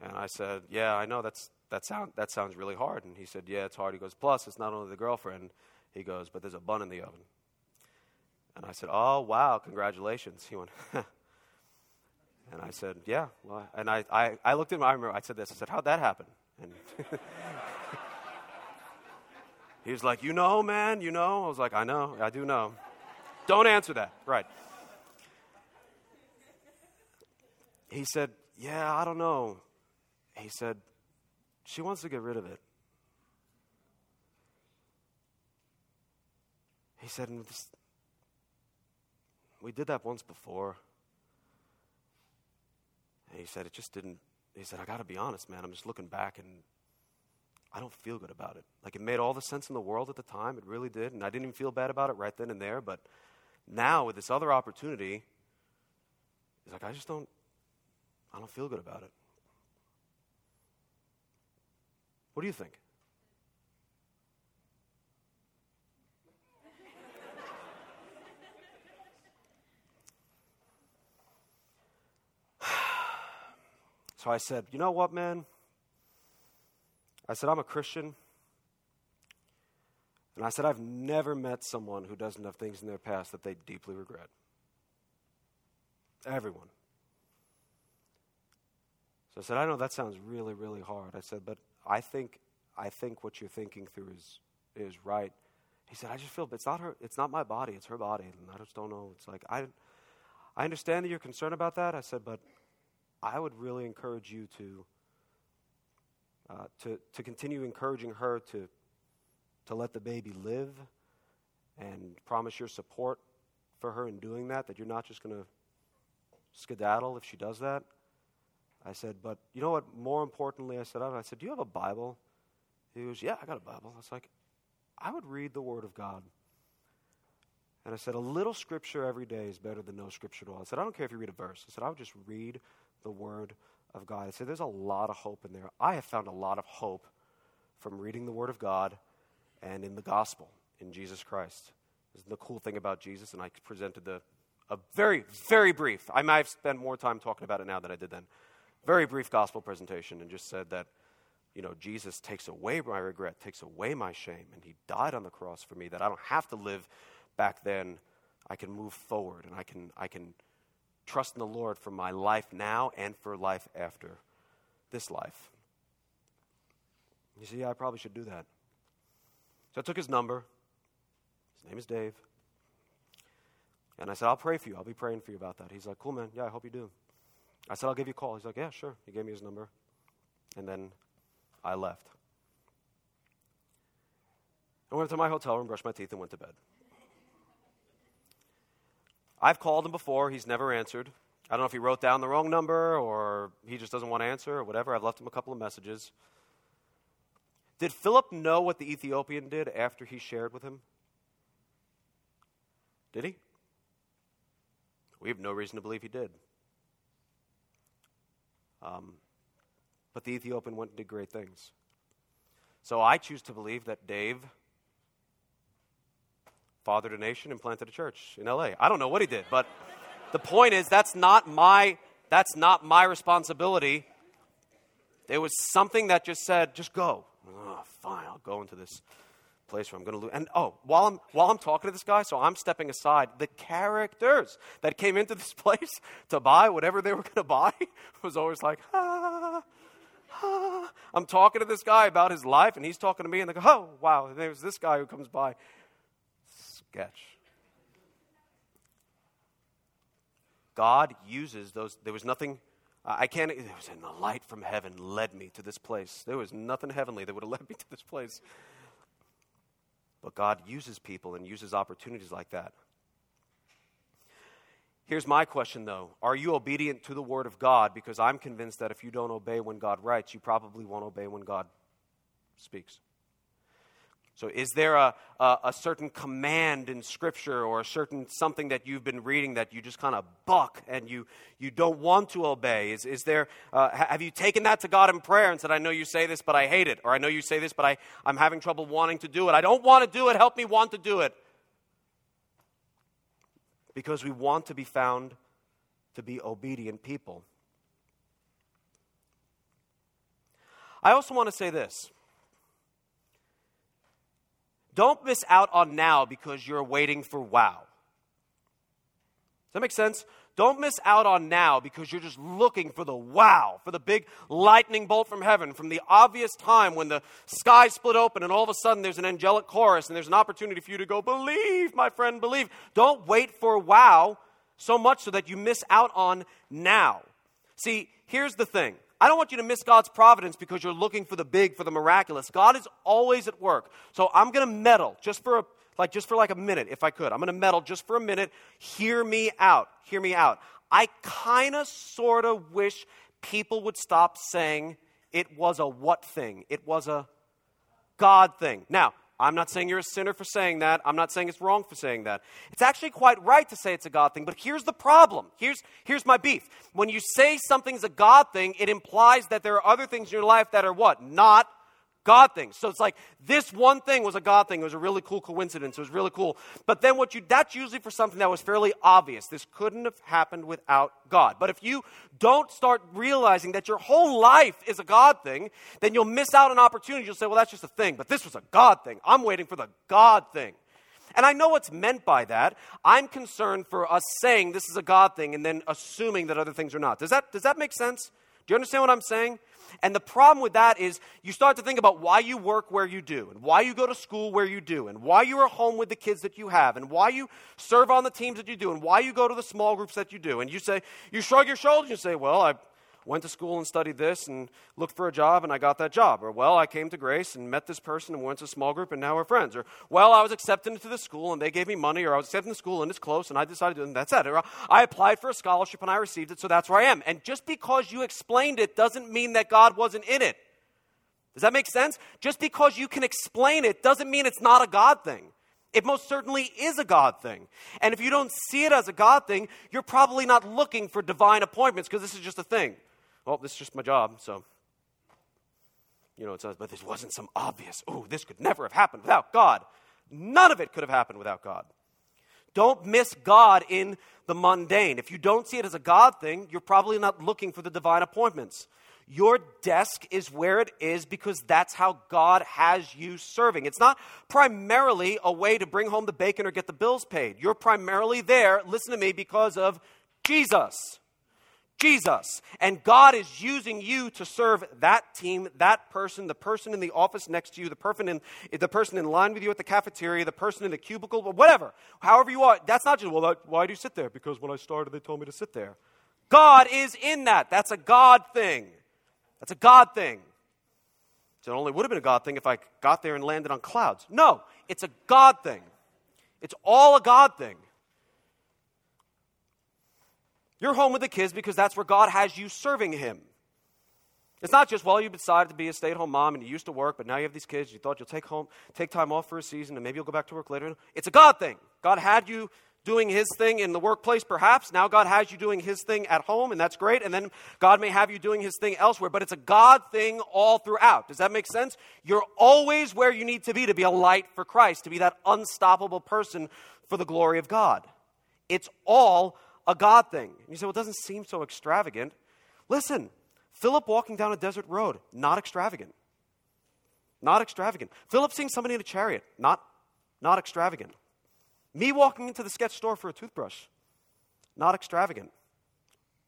And I said, Yeah, I know that's, that, sound, that sounds really hard. And he said, Yeah, it's hard. He goes, Plus, it's not only the girlfriend. He goes, But there's a bun in the oven. And I said, Oh, wow, congratulations. He went, *laughs* And I said, Yeah. Well, and I, I, I looked at him, I remember I said this. I said, How'd that happen? And *laughs* He was like, You know, man, you know? I was like, I know, I do know. Don't answer that. Right. He said, Yeah, I don't know. He said, She wants to get rid of it. He said, We did that once before. And he said, It just didn't. He said, I got to be honest, man. I'm just looking back and I don't feel good about it. Like it made all the sense in the world at the time. It really did. And I didn't even feel bad about it right then and there. But now with this other opportunity, he's like, I just don't, I don't feel good about it. What do you think? *sighs* So I said, You know what, man? I said, I'm a Christian. And I said, I've never met someone who doesn't have things in their past that they deeply regret. Everyone. So I said, I know that sounds really, really hard. I said, but I think I think what you're thinking through is is right. He said, I just feel it's not her it's not my body, it's her body. And I just don't know. It's like I I understand that you're concerned about that. I said, but I would really encourage you to, uh, to, to continue encouraging her to, to let the baby live and promise your support for her in doing that, that you're not just going to skedaddle if she does that. I said, but you know what? More importantly, I said, I said, do you have a Bible? He goes, yeah, I got a Bible. I was like, I would read the Word of God. And I said, a little scripture every day is better than no scripture at all. I said, I don't care if you read a verse. I said, I would just read the Word of God. I say there's a lot of hope in there. I have found a lot of hope from reading the Word of God and in the gospel in Jesus Christ. This is the cool thing about Jesus, and I presented the a very, very brief. I might have spent more time talking about it now than I did then. Very brief gospel presentation, and just said that, you know, Jesus takes away my regret, takes away my shame, and He died on the cross for me. That I don't have to live back then. I can move forward, and I can, I can trust in the Lord for my life now and for life after this life. You see, I probably should do that. So I took his number. His name is Dave. And I said, I'll pray for you. I'll be praying for you about that. He's like, cool, man. Yeah, I hope you do. I said, I'll give you a call. He's like, yeah, sure. He gave me his number. And then I left. I went to my hotel room, brushed my teeth, and went to bed. I've called him before, he's never answered. I don't know if he wrote down the wrong number or he just doesn't want to answer or whatever. I've left him a couple of messages. Did Philip know what the Ethiopian did after he shared with him? Did he? We have no reason to believe he did. Um, but the Ethiopian went and did great things. So I choose to believe that Dave fathered a nation and planted a church in LA. I don't know what he did, but the point is that's not my that's not my responsibility. There was something that just said, just go. Oh, fine, I'll go into this place where I'm going to lose. And oh, while I'm while I'm talking to this guy, so I'm stepping aside. The characters that came into this *laughs* place to buy whatever they were going to buy *laughs* was always like, ah, ah. I'm talking to this guy about his life, and he's talking to me, and they go, oh wow. And there's this guy who comes by sketch. God uses those. There was nothing, I can't, there was in the light from heaven led me to this place. There was nothing heavenly that would have *laughs* led me to this place. But God uses people and uses opportunities like that. Here's my question though Are you obedient to the Word of God? Because I'm convinced that if you don't obey when God writes, you probably won't obey when God speaks. So, is there a, a, a, certain command in Scripture or a certain something that you've been reading that you just kind of buck and you, you don't want to obey? Is, is there, uh, have you taken that to God in prayer and said, I know you say this, but I hate it? Or I know you say this, but I, I'm having trouble wanting to do it. I don't want to do it. Help me want to do it. Because we want to be found to be obedient people. I also want to say this. Don't miss out on now because you're waiting for wow. Does that make sense? Don't miss out on now because you're just looking for the wow, for the big lightning bolt from heaven, from the obvious time when the sky split open and all of a sudden there's an angelic chorus and there's an opportunity for you to go, believe, my friend, believe. Don't wait for wow so much so that you miss out on now. See, here's the thing. I don't want you to miss God's providence because you're looking for the big, for the miraculous. God is always at work. So I'm going to meddle just for a like just for like a minute, if I could. I'm going to meddle just for a minute. Hear me out. Hear me out. I kind of sort of wish people would stop saying it was a what thing. It was a God thing. Now, I'm not saying you're a sinner for saying that. I'm not saying it's wrong for saying that. It's actually quite right to say it's a God thing, but here's the problem. Here's, here's my beef. When you say something's a God thing, it implies that there are other things in your life that are what? Not God things. So it's like this one thing was a God thing. It was a really cool coincidence. It was really cool. But then what you that's usually for something that was fairly obvious. This couldn't have happened without God. But if you don't start realizing that your whole life is a God thing, then you'll miss out on opportunities. You'll say, well, that's just a thing, but this was a God thing. I'm waiting for the God thing. And I know what's meant by that. I'm concerned for us saying this is a God thing and then assuming that other things are not. Does that, does that make sense? Do you understand what I'm saying? And the problem with that is you start to think about why you work where you do, and why you go to school where you do, and why you are home with the kids that you have, and why you serve on the teams that you do, and why you go to the small groups that you do. And you say, you shrug your shoulders and you say, well, I went to school and studied this and looked for a job and I got that job. Or, well, I came to Grace and met this person and went to a small group and now we're friends. Or, well, I was accepted into the school and they gave me money. Or, I was accepted in the school and it's close and I decided to, and that's it. Or, I applied for a scholarship and I received it, so that's where I am. And just because you explained it doesn't mean that God wasn't in it. Does that make sense? Just because you can explain it doesn't mean it's not a God thing. It most certainly is a God thing. And if you don't see it as a God thing, you're probably not looking for divine appointments because this is just a thing well, this is just my job, so. You know, it says, but this wasn't some obvious, oh, this could never have happened without God. None of it could have happened without God. Don't miss God in the mundane. If you don't see it as a God thing, you're probably not looking for the divine appointments. Your desk is where it is because that's how God has you serving. It's not primarily a way to bring home the bacon or get the bills paid. You're primarily there, listen to me, because of Jesus. Jesus. And God is using you to serve that team, that person, the person in the office next to you, the person in, the person in line with you at the cafeteria, the person in the cubicle, whatever. However you are. That's not just, well, why do you sit there? Because when I started, they told me to sit there. God is in that. That's a God thing. That's a God thing. So it only would have been a God thing if I got there and landed on clouds. No, it's a God thing. It's all a God thing. You're home with the kids because that's where God has you serving Him. It's not just, well, you decided to be a stay at home mom and you used to work, but now you have these kids. You thought you'll take, home, take time off for a season and maybe you'll go back to work later. It's a God thing. God had you doing his thing in the workplace, perhaps. Now God has you doing his thing at home, and that's great. And then God may have you doing his thing elsewhere, but it's a God thing all throughout. Does that make sense? You're always where you need to be to be a light for Christ, to be that unstoppable person for the glory of God. It's all a God thing. And you say, well, it doesn't seem so extravagant. Listen, Philip walking down a desert road, not extravagant. Not extravagant. Philip seeing somebody in a chariot, not, not extravagant. Me walking into the sketch store for a toothbrush, not extravagant.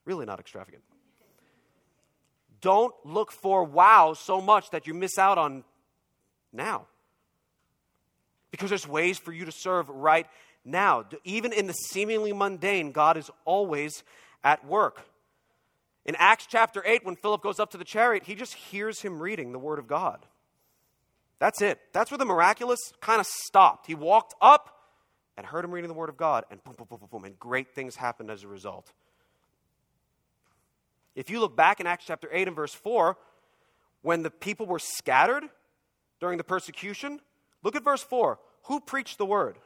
Really not extravagant. Don't look for wow so much that you miss out on now. Because there's ways for you to serve right now. Even in the seemingly mundane, God is always at work. In Acts chapter 8, when Philip goes up to the chariot, he just hears him reading the Word of God. That's it. That's where the miraculous kind of stopped. He walked up and heard him reading the Word of God, and boom, boom, boom, boom, boom, and great things happened as a result. If you look back in Acts chapter 8 and verse 4, when the people were scattered during the persecution, look at verse 4. Who preached the Word?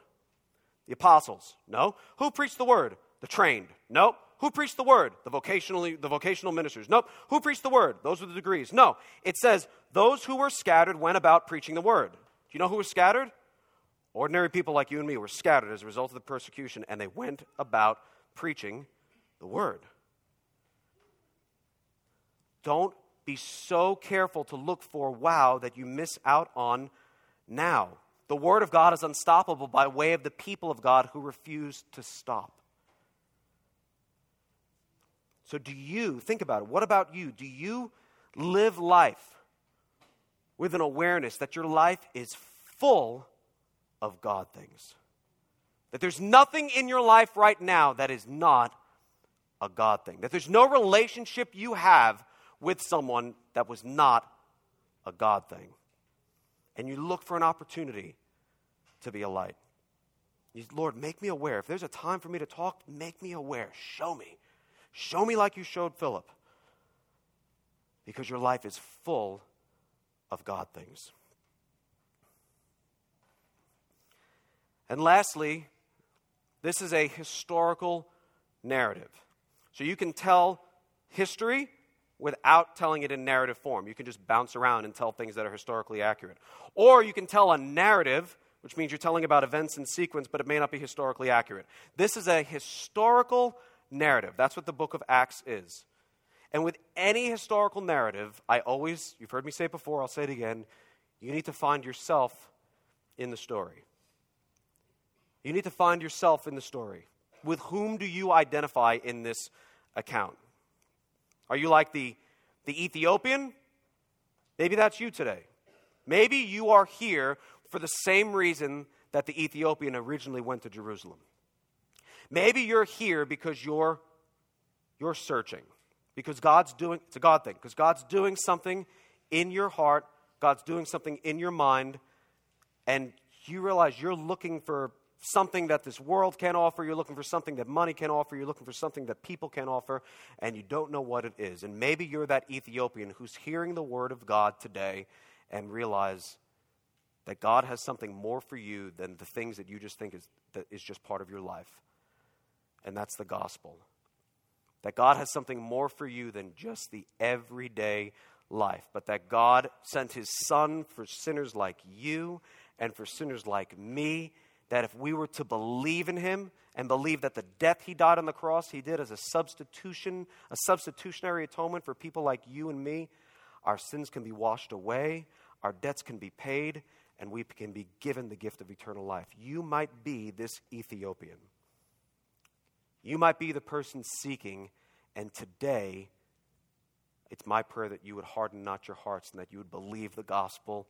The apostles? No. Who preached the word? The trained? Nope. Who preached the word? The vocationally the vocational ministers. Nope. Who preached the word? Those were the degrees. No. It says those who were scattered went about preaching the word. Do you know who was scattered? Ordinary people like you and me were scattered as a result of the persecution, and they went about preaching the word. Don't be so careful to look for wow that you miss out on now. The Word of God is unstoppable by way of the people of God who refuse to stop. So, do you, think about it, what about you? Do you live life with an awareness that your life is full of God things? That there's nothing in your life right now that is not a God thing. That there's no relationship you have with someone that was not a God thing. And you look for an opportunity to be a light. You, Lord, make me aware. If there's a time for me to talk, make me aware. Show me. Show me like you showed Philip. Because your life is full of God things. And lastly, this is a historical narrative. So you can tell history without telling it in narrative form. You can just bounce around and tell things that are historically accurate. Or you can tell a narrative, which means you're telling about events in sequence, but it may not be historically accurate. This is a historical narrative. That's what the book of Acts is. And with any historical narrative, I always, you've heard me say it before, I'll say it again, you need to find yourself in the story. You need to find yourself in the story. With whom do you identify in this account? Are you like the, the Ethiopian? Maybe that's you today. Maybe you are here for the same reason that the Ethiopian originally went to Jerusalem. Maybe you're here because you're, you're searching, because God's doing, it's a God thing, because God's doing something in your heart, God's doing something in your mind, and you realize you're looking for something that this world can offer, you're looking for something that money can offer, you're looking for something that people can offer, and you don't know what it is. And maybe you're that Ethiopian who's hearing the word of God today and realize that God has something more for you than the things that you just think is, that is just part of your life. And that's the gospel. That God has something more for you than just the everyday life, but that God sent his son for sinners like you and for sinners like me that if we were to believe in him and believe that the death he died on the cross he did as a substitution, a substitutionary atonement for people like you and me, our sins can be washed away, our debts can be paid, and we can be given the gift of eternal life. You might be this Ethiopian. You might be the person seeking, and today it's my prayer that you would harden not your hearts and that you would believe the gospel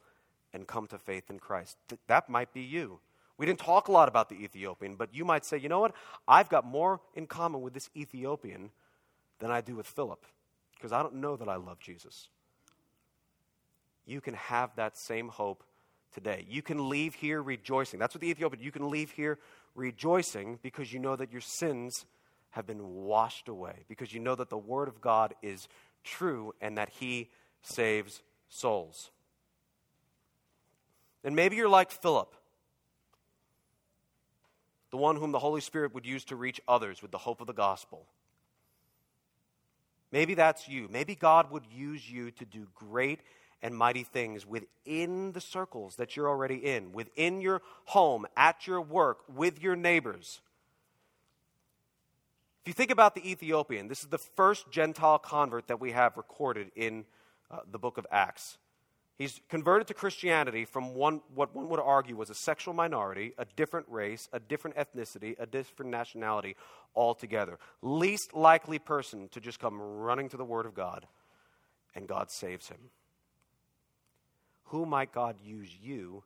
and come to faith in Christ. That might be you. We didn't talk a lot about the Ethiopian, but you might say, you know what? I've got more in common with this Ethiopian than I do with Philip because I don't know that I love Jesus. You can have that same hope today. You can leave here rejoicing. That's what the Ethiopian, you can leave here rejoicing because you know that your sins have been washed away, because you know that the Word of God is true and that He saves souls. And maybe you're like Philip the one whom the Holy Spirit would use to reach others with the hope of the gospel. Maybe that's you. Maybe God would use you to do great and mighty things within the circles that you're already in, within your home, at your work, with your neighbors. If you think about the Ethiopian, this is the first Gentile convert that we have recorded in uh, the book of Acts. He's converted to Christianity from one, what one would argue was a sexual minority, a different race, a different ethnicity, a different nationality altogether. Least likely person to just come running to the Word of God, and God saves him. Who might God use you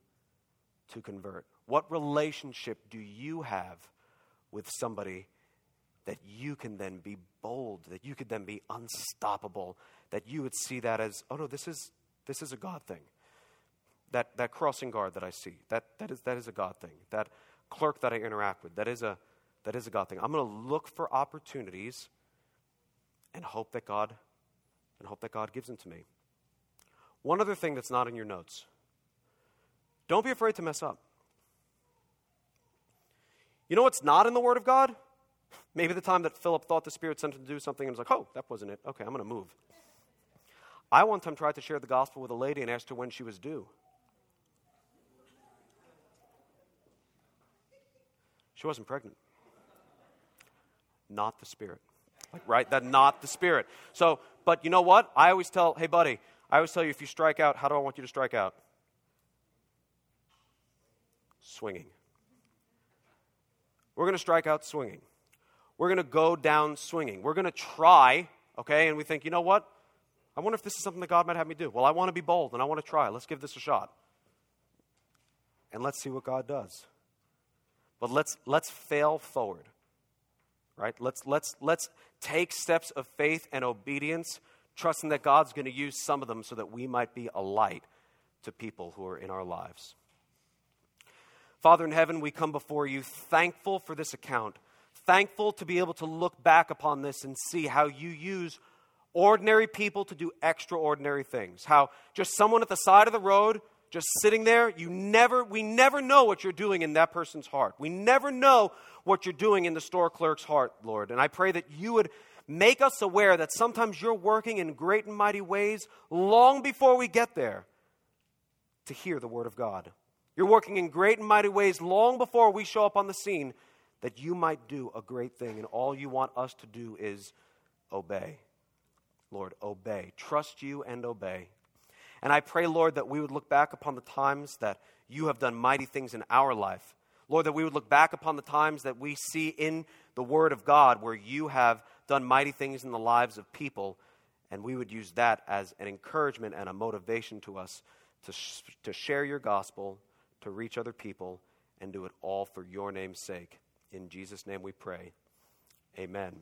to convert? What relationship do you have with somebody that you can then be bold, that you could then be unstoppable, that you would see that as, oh no, this is this is a God thing. That, that crossing guard that I see, that, that, is, that is a God thing. That clerk that I interact with, that is a, that is a God thing. I'm going to look for opportunities and hope that God and hope that God gives them to me. One other thing that's not in your notes. Don't be afraid to mess up. You know what's not in the Word of God? Maybe the time that Philip thought the Spirit sent him to do something and was like, oh, that wasn't it. Okay, I'm going to move. I one time tried to share the gospel with a lady and asked her when she was due. She wasn't pregnant. Not the Spirit. Like, right? That not the Spirit. So, but you know what? I always tell, hey, buddy, I always tell you if you strike out, how do I want you to strike out? Swinging. We're going to strike out swinging. we're going to go down swinging. We're going to try, okay? And we think, you know what? I wonder if this is something that God might have me do. Well, I want to be bold and I want to try. Let's give this a shot. And let's see what God does. But let's, let's fail forward, right? Let's, let's, let's take steps of faith and obedience, trusting that God's going to use some of them so that we might be a light to people who are in our lives. Father in heaven, we come before you thankful for this account, thankful to be able to look back upon this and see how you use ordinary people to do extraordinary things. How just someone at the side of the road, just sitting there, you never, we never know what you're doing in that person's heart. We never know what you're doing in the store clerk's heart, Lord. And I pray that you would make us aware that sometimes you're working in great and mighty ways long before we get there to hear the word of God. You're working in great and mighty ways long before we show up on the scene that you might do a great thing. And all you want us to do is obey. Lord, obey. Trust you and obey. And I pray, Lord, that we would look back upon the times that you have done mighty things in our life. Lord, that we would look back upon the times that we see in the Word of God where you have done mighty things in the lives of people, and we would use that as an encouragement and a motivation to us to, sh- to share your gospel, to reach other people, and do it all for your name's sake. In Jesus' name we pray. Amen.